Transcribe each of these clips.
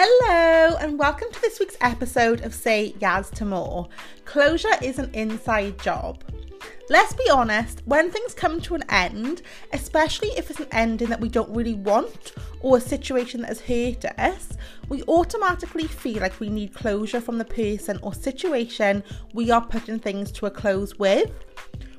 Hello, and welcome to this week's episode of Say Yas to More. Closure is an inside job. Let's be honest, when things come to an end, especially if it's an ending that we don't really want or a situation that has hurt us, we automatically feel like we need closure from the person or situation we are putting things to a close with.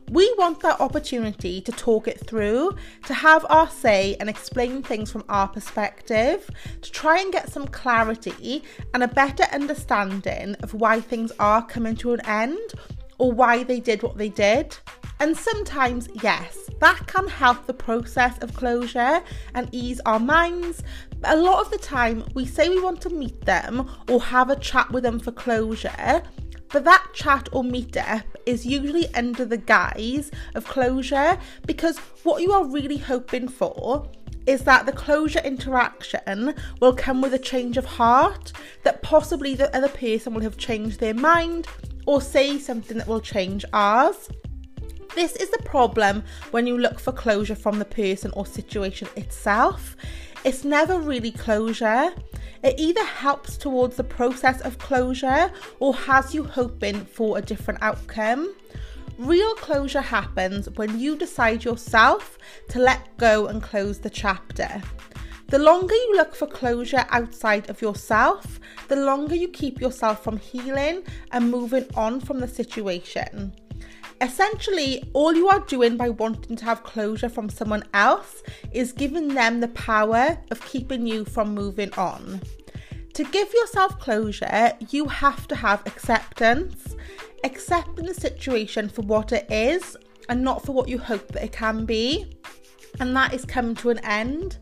We want that opportunity to talk it through, to have our say and explain things from our perspective, to try and get some clarity and a better understanding of why things are coming to an end or why they did what they did. And sometimes, yes, that can help the process of closure and ease our minds. But a lot of the time, we say we want to meet them or have a chat with them for closure, but that chat or meetup is usually under the guise of closure because what you are really hoping for is that the closure interaction will come with a change of heart, that possibly the other person will have changed their mind or say something that will change ours. This is the problem when you look for closure from the person or situation itself. It's never really closure. It either helps towards the process of closure or has you hoping for a different outcome. Real closure happens when you decide yourself to let go and close the chapter. The longer you look for closure outside of yourself, the longer you keep yourself from healing and moving on from the situation. Essentially, all you are doing by wanting to have closure from someone else is giving them the power of keeping you from moving on. To give yourself closure, you have to have acceptance, accepting the situation for what it is and not for what you hope that it can be. And that is coming to an end.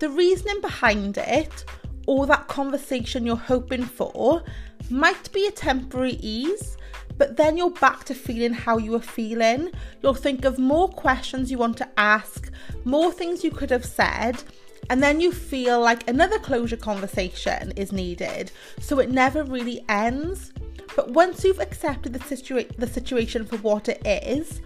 The reasoning behind it, or that conversation you're hoping for, might be a temporary ease, but then you're back to feeling how you were feeling. You'll think of more questions you want to ask, more things you could have said, and then you feel like another closure conversation is needed. So it never really ends. But once you've accepted the, situa- the situation for what it is,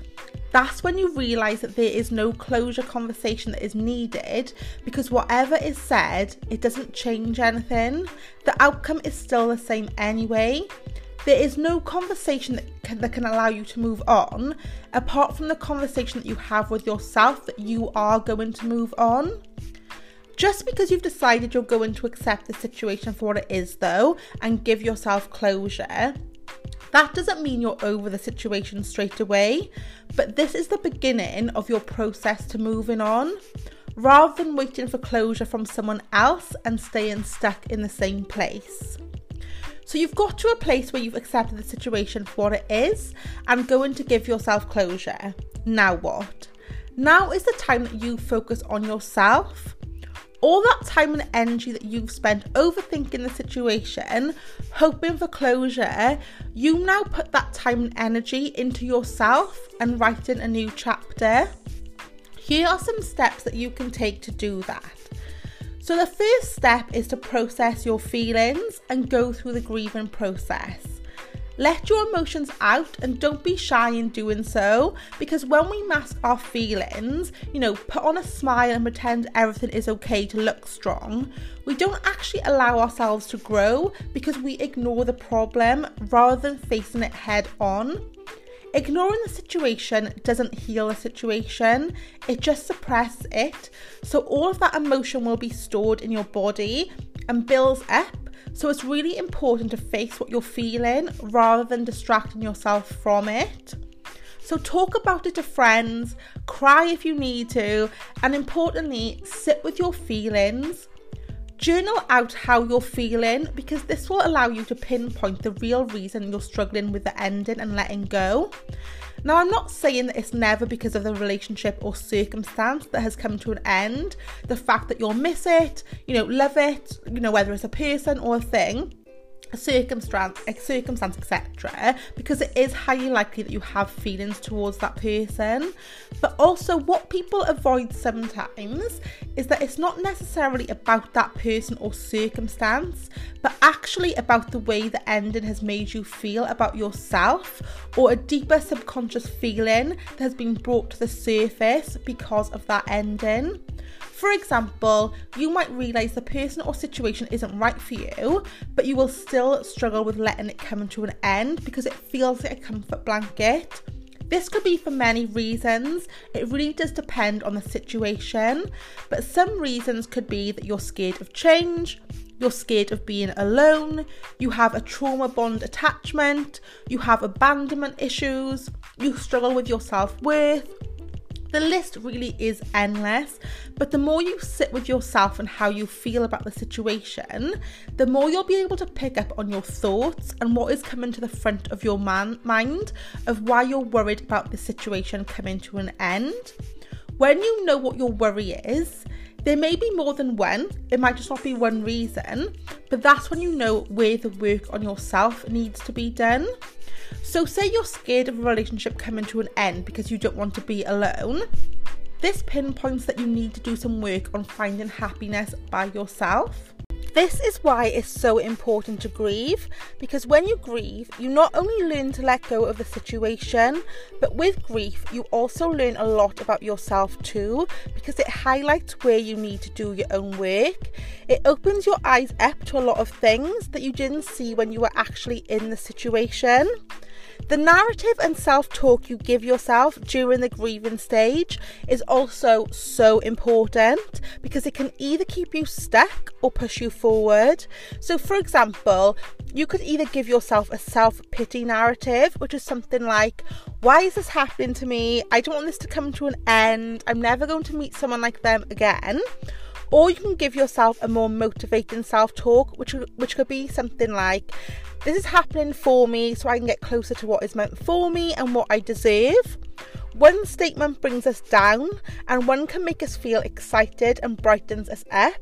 that's when you realize that there is no closure conversation that is needed because whatever is said, it doesn't change anything. The outcome is still the same anyway. There is no conversation that can, that can allow you to move on apart from the conversation that you have with yourself that you are going to move on. Just because you've decided you're going to accept the situation for what it is, though, and give yourself closure, that doesn't mean you're over the situation straight away, but this is the beginning of your process to moving on. Rather than waiting for closure from someone else and staying stuck in the same place. So you've got to a place where you've accepted the situation for what it is and going to give yourself closure. Now what? Now is the time that you focus on yourself. All that time and energy that you've spent overthinking the situation, hoping for closure, you now put that time and energy into yourself and writing a new chapter. Here are some steps that you can take to do that. So, the first step is to process your feelings and go through the grieving process. Let your emotions out and don't be shy in doing so because when we mask our feelings, you know, put on a smile and pretend everything is okay to look strong, we don't actually allow ourselves to grow because we ignore the problem rather than facing it head on. Ignoring the situation doesn't heal the situation, it just suppresses it. So, all of that emotion will be stored in your body and builds up. So, it's really important to face what you're feeling rather than distracting yourself from it. So, talk about it to friends, cry if you need to, and importantly, sit with your feelings Journal out how you're feeling because this will allow you to pinpoint the real reason you're struggling with the ending and letting go. Now, I'm not saying that it's never because of the relationship or circumstance that has come to an end. The fact that you'll miss it, you know, love it, you know, whether it's a person or a thing circumstance, circumstance, etc., because it is highly likely that you have feelings towards that person. But also, what people avoid sometimes is that it's not necessarily about that person or circumstance, but actually about the way the ending has made you feel about yourself or a deeper subconscious feeling that has been brought to the surface because of that ending. For example, you might realize the person or situation isn't right for you, but you will still struggle with letting it come to an end because it feels like a comfort blanket. This could be for many reasons. It really does depend on the situation, but some reasons could be that you're scared of change, you're scared of being alone, you have a trauma bond attachment, you have abandonment issues, you struggle with your self worth, the list really is endless, but the more you sit with yourself and how you feel about the situation, the more you'll be able to pick up on your thoughts and what is coming to the front of your man- mind of why you're worried about the situation coming to an end. When you know what your worry is, there may be more than one, it might just not be one reason, but that's when you know where the work on yourself needs to be done. So, say you're scared of a relationship coming to an end because you don't want to be alone. This pinpoints that you need to do some work on finding happiness by yourself. This is why it's so important to grieve because when you grieve, you not only learn to let go of the situation, but with grief, you also learn a lot about yourself too because it highlights where you need to do your own work. It opens your eyes up to a lot of things that you didn't see when you were actually in the situation. The narrative and self talk you give yourself during the grieving stage is also so important because it can either keep you stuck or push you forward. So, for example, you could either give yourself a self pity narrative, which is something like, Why is this happening to me? I don't want this to come to an end. I'm never going to meet someone like them again or you can give yourself a more motivating self-talk which which could be something like this is happening for me so I can get closer to what is meant for me and what I deserve. One statement brings us down, and one can make us feel excited and brightens us up.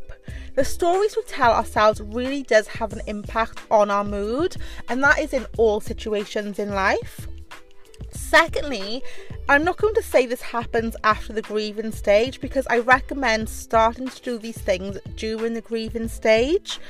The stories we tell ourselves really does have an impact on our mood, and that is in all situations in life. Secondly, I'm not going to say this happens after the grieving stage because I recommend starting to do these things during the grieving stage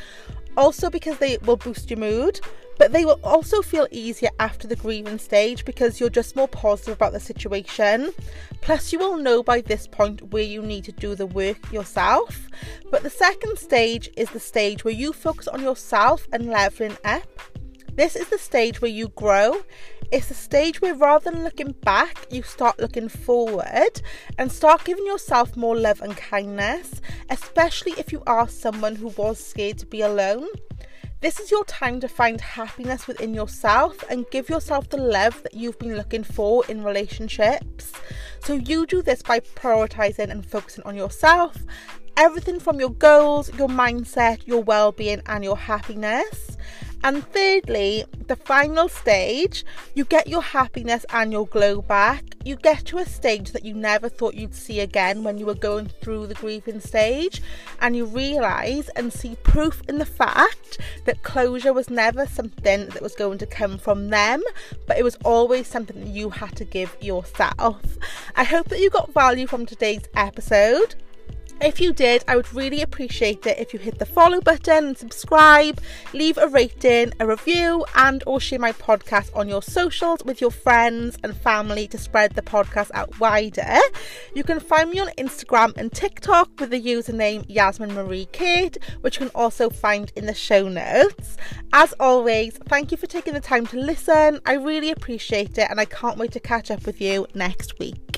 also because they will boost your mood, but they will also feel easier after the grieving stage because you're just more positive about the situation. Plus, you will know by this point where you need to do the work yourself. But the second stage is the stage where you focus on yourself and leveling up. This is the stage where you grow. It's a stage where rather than looking back, you start looking forward and start giving yourself more love and kindness, especially if you are someone who was scared to be alone. This is your time to find happiness within yourself and give yourself the love that you've been looking for in relationships. So, you do this by prioritizing and focusing on yourself, everything from your goals, your mindset, your well being, and your happiness. And thirdly, the final stage, you get your happiness and your glow back. You get to a stage that you never thought you'd see again when you were going through the grieving stage, and you realize and see proof in the fact that closure was never something that was going to come from them, but it was always something that you had to give yourself. I hope that you got value from today's episode. If you did, I would really appreciate it if you hit the follow button and subscribe, leave a rating, a review, and or share my podcast on your socials with your friends and family to spread the podcast out wider. You can find me on Instagram and TikTok with the username Yasmin Marie Kurt, which you can also find in the show notes. As always, thank you for taking the time to listen. I really appreciate it and I can't wait to catch up with you next week.